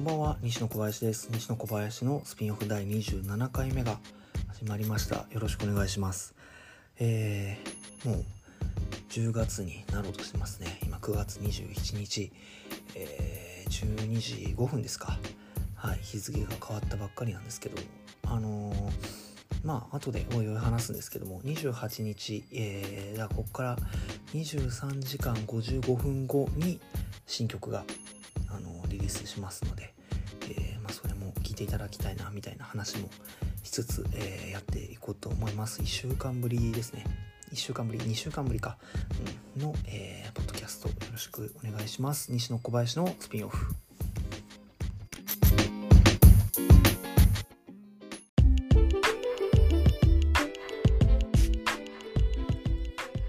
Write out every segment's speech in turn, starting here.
んばんは西野小林です。西野小林のスピンオフ第27回目が始まりました。よろしくお願いします。えー、もう10月になろうとしてますね。今9月21日、えー、12時5分ですか。はい日付が変わったばっかりなんですけど。あのー、まあ後でおいおい話すんですけども28日、えー、だここから23時間55分後に新曲がスしますので、えー、まあ、それも聞いていただきたいなみたいな話もしつつ、えー、やっていこうと思います。1週間ぶりですね。1週間ぶり2週間ぶりか、うん、の、えー、ポッドキャストよろしくお願いします。西野小林のスピンオフ。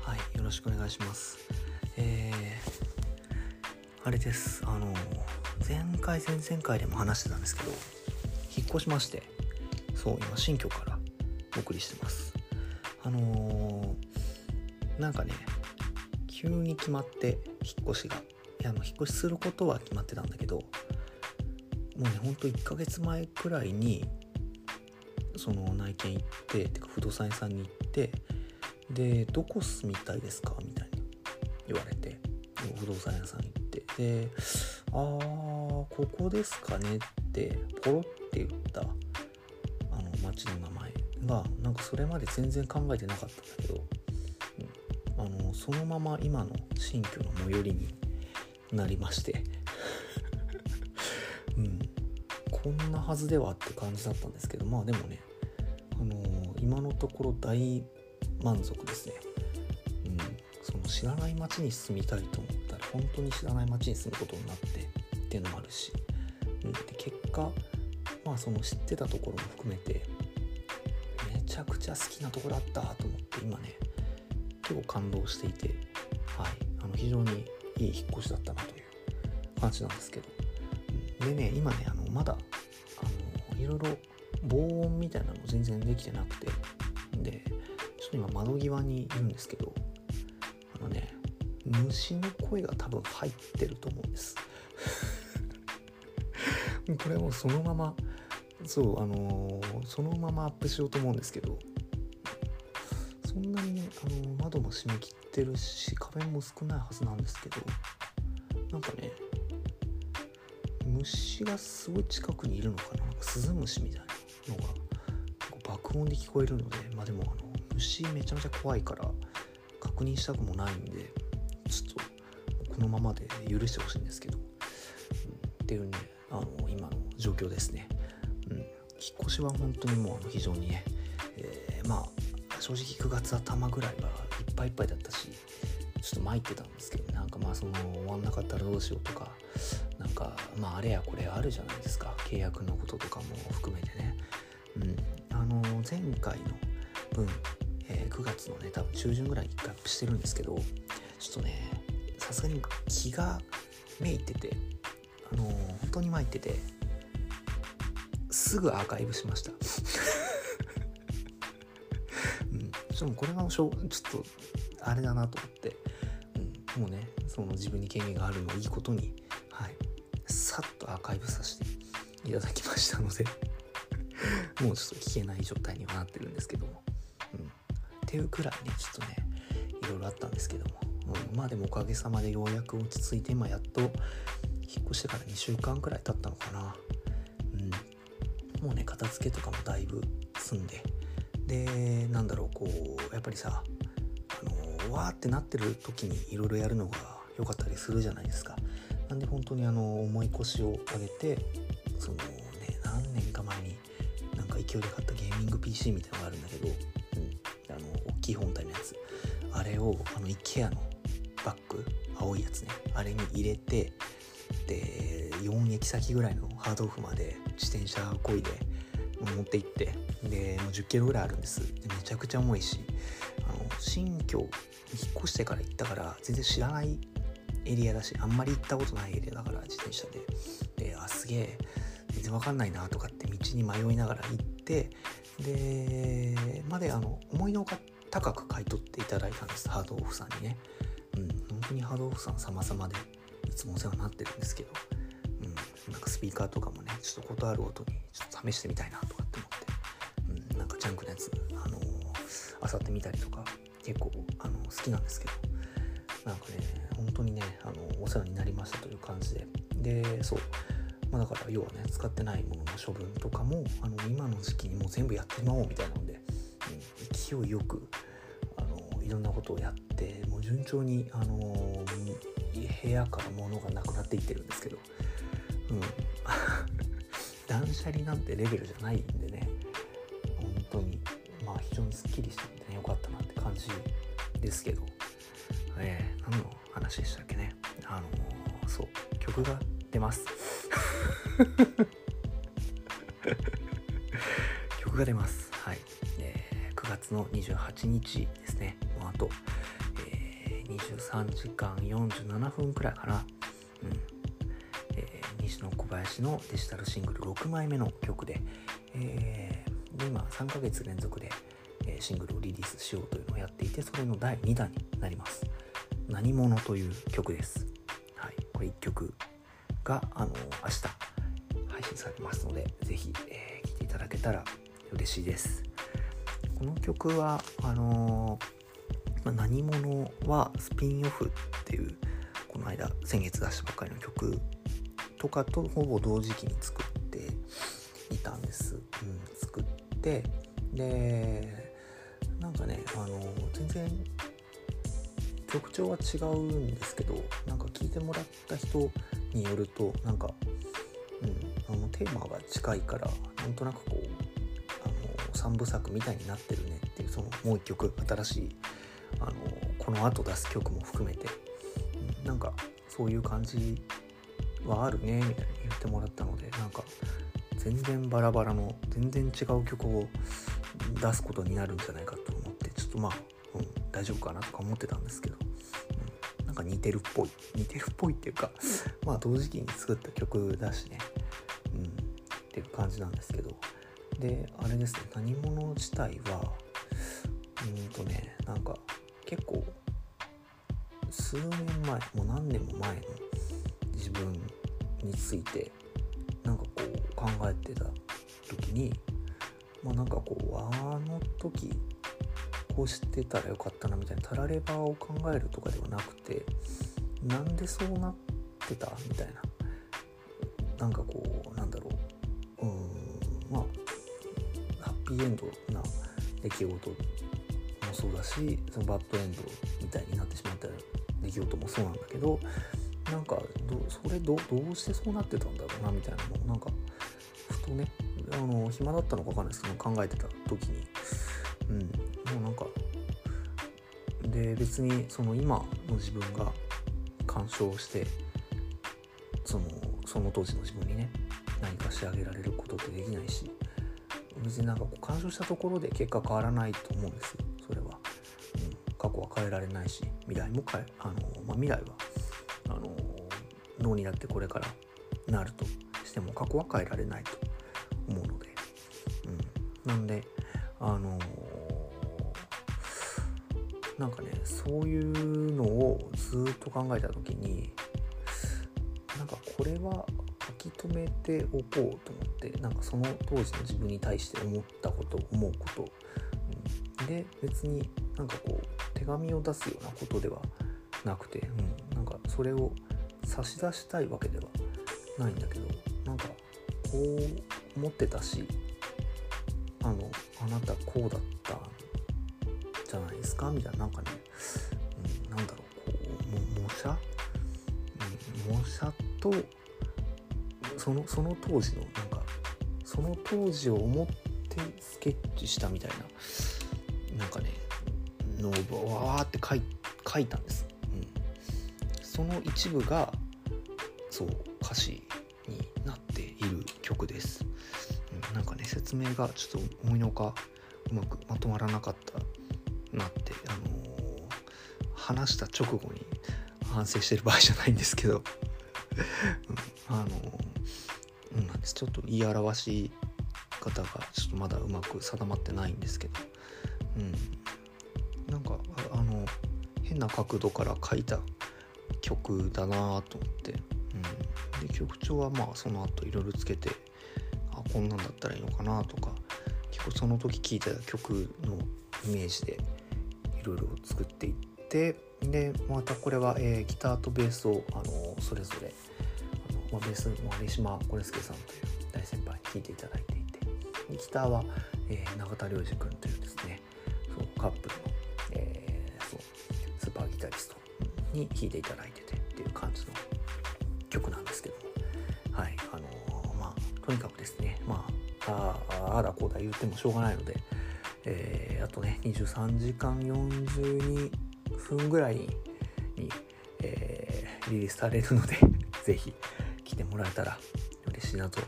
はいよろしくお願いします。えー、あれです。あの前回前々回でも話してたんですけど引っ越しましてそう今新居からお送りしてますあのー、なんかね急に決まって引っ越しがいやあの引っ越しすることは決まってたんだけどもうねほんと1ヶ月前くらいにその内見行っててか不動産屋さんに行ってで「どこ住みたいですか?」みたいに言われて不動産屋さん行ってで「あーここですかね」ってポロって言ったあの町の名前がなんかそれまで全然考えてなかったんだけど、うん、あのそのまま今の新居の最寄りになりまして うんこんなはずではって感じだったんですけどまあでもねあの今のところ大満足ですね。うん、その知らない町に住みたいと思ったら本当に知らない町に住むことになってっていうのもあるし、うん、で結果まあその知ってたところも含めてめちゃくちゃ好きなところだったと思って今ね結構感動していて、はい、あの非常にいい引っ越しだったなという感じなんですけど、でね今ねあのまだあのいろいろ防音みたいなのも全然できてなくて。でちょっと今窓際にいるんですけどあのね虫の声が多分入ってると思うんです。これもそのままそうあのー、そのままアップしようと思うんですけどそんなにね、あのー、窓も閉め切ってるし壁も少ないはずなんですけどなんかね虫がすごい近くにいるのかな？なんかスズムシみたいなのが爆音で聞こえるのでまあでもあの虫めちゃめちゃ怖いから確認したくもないんでちょっとこのままで許してほしいんですけど、うん、っていうねあの今の状況ですね、うん、引っ越しは本当にもうあの非常にね、えー、まあ正直9月頭ぐらいはいっぱいいっぱいだったしちょっと参ってたんですけどなんかまあその終わんなかったらどうしようとかなんかまああれやこれあるじゃないですか。契約のこととかも含めてね、うん、あの前回の分、えー、9月のね多分中旬ぐらいに1回アップしてるんですけどちょっとねさすがに気がめいっててあのー、本当に参っててすぐアーカイブしました。うん、ちょっとこれはしょちょっとあれだなと思って、うん、もうねその自分に権限があるのをいいことにはい。さっとアーカイブさせていただきましたので もうちょっと聞けない状態にはなってるんですけども、うん、っていうくらいねちょっとねいろいろあったんですけども、うん、まあでもおかげさまでようやく落ち着いて今やっと引っ越してから2週間くらい経ったのかな。うん。もうね片付けとかもだいぶ済んで。でなんだろうこうやっぱりさあのわーってなってる時にいろいろやるのが良かったりするじゃないですか。なんで本当にあの重い腰を上げてそのね何年か前になんか勢いで買ったゲーミング PC みたいなのがあるんだけど、うん、あの大きい本体のやつ。あれをあの IKEA のバッグ青いやつね。あれに入れてで4駅先ぐらいのハードオフまで自転車こいで持って行ってでもう10キロぐらいあるんです。でめちゃくちゃ重いしあの新居引っ越してから行ったから全然知らないエリアだしあんまり行ったことないエリアだから自転車で。であすげえ全然わかんないなとかって道に迷いながら行ってでまであの思いのほか高く買い取っていただいたんです。ハードオフさんにね。うん本当にハードオフさん様々でいつもお世話になってるんですけど、うん、なんかスピーカーとかもねちょっと断る音にちょっと試してみたいなとかって思って、うん、なんかジャンクなやつあの漁ってみたりとか結構あの好きなんですけどなんかね本当にねあのお世話になりましたという感じで。でそう。まあ、だから要はね使ってないものの処分とかもあの今の時期にもう全部やってまおうみたいなので、うん、勢いよくいろんなことをやってもう順調に、あの部屋から物がなくなっていってるんですけど、うん、断捨離なんてレベルじゃないんでね。本当にまあ非常にすっきりしててねよかったなって感じですけど、えー、何の話でしたっけね。あのそう。曲が出ます。曲が出ます。はい。えー、9月の28日ですね。と、えー、23時間47分くらいかな。うん。えー、西野小林のデジタルシングル6枚目の曲で、えー、で今3ヶ月連続で、え、シングルをリリースしようというのをやっていて、それの第2弾になります。何者という曲です。はい。これ1曲が、あの明日配信されますので、ぜひ、えー、いていただけたら嬉しいです。この曲は、あのまあ、何者はスピンオフっていう、この間、先月出したばっかりの曲とかとほぼ同時期に作っていたんです。うん、作って、で、なんかね、あの全然曲調は違うんですけどなんか聴いてもらった人によるとなんか、うん、あのテーマが近いからなんとなくこうあの3部作みたいになってるねっていうそのもう一曲新しいあのこの後出す曲も含めて、うん、なんかそういう感じはあるねみたいに言ってもらったのでなんか全然バラバラの全然違う曲を出すことになるんじゃないかと思ってちょっとまあ、うん、大丈夫かなとか思ってたんですけど。なんか似てるっぽい。似てるっぽいっていうかまあ同時期に作った曲だしね。うんっていう感じなんですけど。であれですね何者自体はうんとねなんか結構数年前もう何年も前の自分についてなんかこう考えてた時にまあなんかこうあの時こうしてたらよかったなみたいなたらればを考えるとかではなくてなんでそうなってたみたいななんかこうなんだろううんまあハッピーエンドな出来事もそうだしそのバッドエンドみたいになってしまった出来事もそうなんだけどなんかどそれどどうしてそうなってたんだろうなみたいなのをなんかふとねあの暇だったのか分かんないですけど考えてた時に。うん。もうなんかで別にその今の自分が干渉してそのその当時の自分にね何か仕上げられることってできないし別になんかこう干渉したところで結果変わらないと思うんですよ、過去は変えられないし未来も変えあの、まあ、未来はあの脳になってこれからなるとしても過去は変えられないと思うので、うん、なんであのなんかねそういうのをずっと考えた時になんかこれは書き留めておこうと思ってなんかその当時の自分に対して思ったこと思うこと、うん、で別になんかこう手紙を出すようなことではなくて、うん、なんかそれを差し出したいわけではないんだけどなんかこう思ってたしあのあなたこうだったじゃないですか？みたいななんかね、うん、なんだろうこう模写、うん、模写とそのその当時のなんかその当時を思ってスケッチしたみたいななんかねのをわーって書い書いたんです、うん、その一部がそう歌詞になっている曲です、うん、なんかね説明がちょっと思いのほかうまくまとまらなかったなって、あのー、話した直後に反省してる場合じゃないんですけど。うん、あのー、なんです。ちょっと言い表し方がちょっとまだうまく定まってないんですけど、うん、なんかあの変な角度から書いた曲だなと思って、うん、で曲調はまあその後いろいろつけてあこんなんだったらいいのかなとか結構その時聴いた曲のイメージでいろいろ作っていってでまたこれは、えー、ギターとベースを、あのそれぞれあの、まあ、ベースの有島コレスケさんという大先輩に弾いていただいていて。ギターは、えー、永田良二君というですねそうカップルの、に弾いていただいててっていう感じの曲なんですけどはいあのー、まあとにかくですねまあああだこうだ言ってもしょうがないので、えー、あとね23時間42分ぐらいに、えー、リリースされるので 是非来てもらえたら嬉しいなと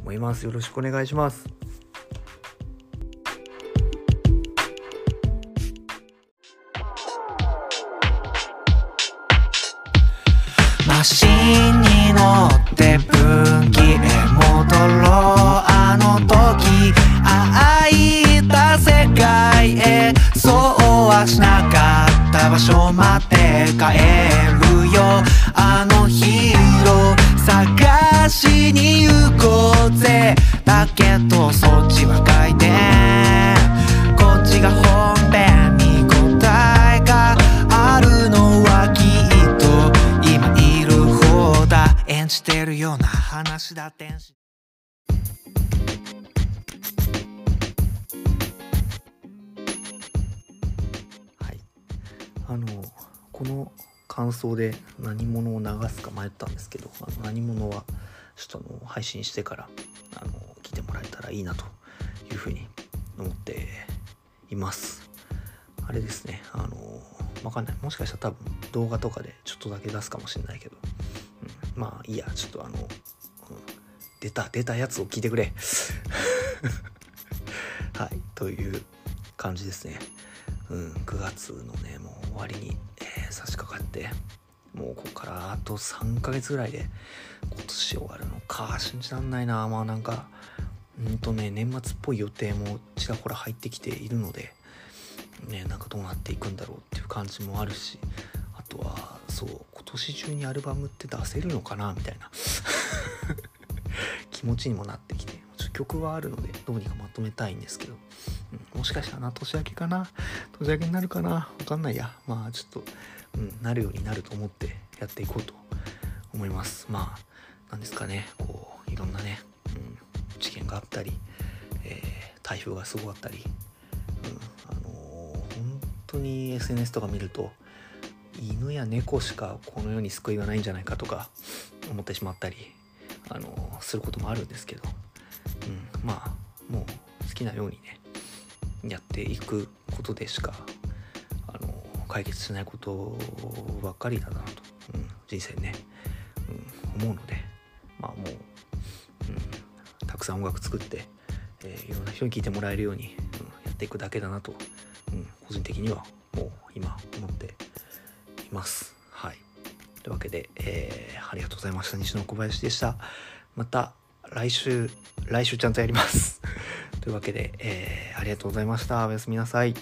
思います。よろしくお願いします。マシンに乗って分岐へ戻ろうあの時あいた世界へそうはしなかった場所待って帰るよあの話だ天使はい。あのこの感想で何者を流すか迷ったんですけど何者はちょっとあの配信してからあの聞いてもらえたらいいなというふうに思っています。あれですね。あのわかんない。もしかしたら多分動画とかでちょっとだけ出すかもしれないけど、うん、まあいいや。ちょっとあの、出た出たやつを聞いてくれ。はいという感じですね。うん、9月のねもう終わりに、えー差し掛かってもうここからあと3ヶ月ぐらいで今年終わるのか信じらんないな。まあなんかうんとね年末っぽい予定もちらほら入ってきているのでねなんかどうなっていくんだろうっていう感じもあるしあとはそう今年中にアルバムって出せるのかなみたいな。気持ちにもなってきて曲はあるのでどうにかまとめたいんですけど、うん、もしかしたらな年明けかな年明けになるかなわかんないや。まあちょっと、うん、なるようになると思ってやっていこうと思います。まあなんですかねこういろんなね、うん、事件があったり、えー台風がすごかったり、うん、あのー本当に SNS とか見ると犬や猫しかこの世に救いはないんじゃないかとか思ってしまったり、あのすることもあるんですけど、うん、まあもう好きなようにねやっていくことでしか、あの解決しないことばっかりだなと、うん、人生ね、うん、思うのでまあもう、うん、たくさん音楽作って、えーいろんな人に聴いてもらえるように、うんやっていくだけだなと、うん、個人的にはもう今思っています。というわけで、えーありがとうございました。西野小林でした。また来週、来週ちゃんとやります。というわけで、えーありがとうございました。おやすみなさい。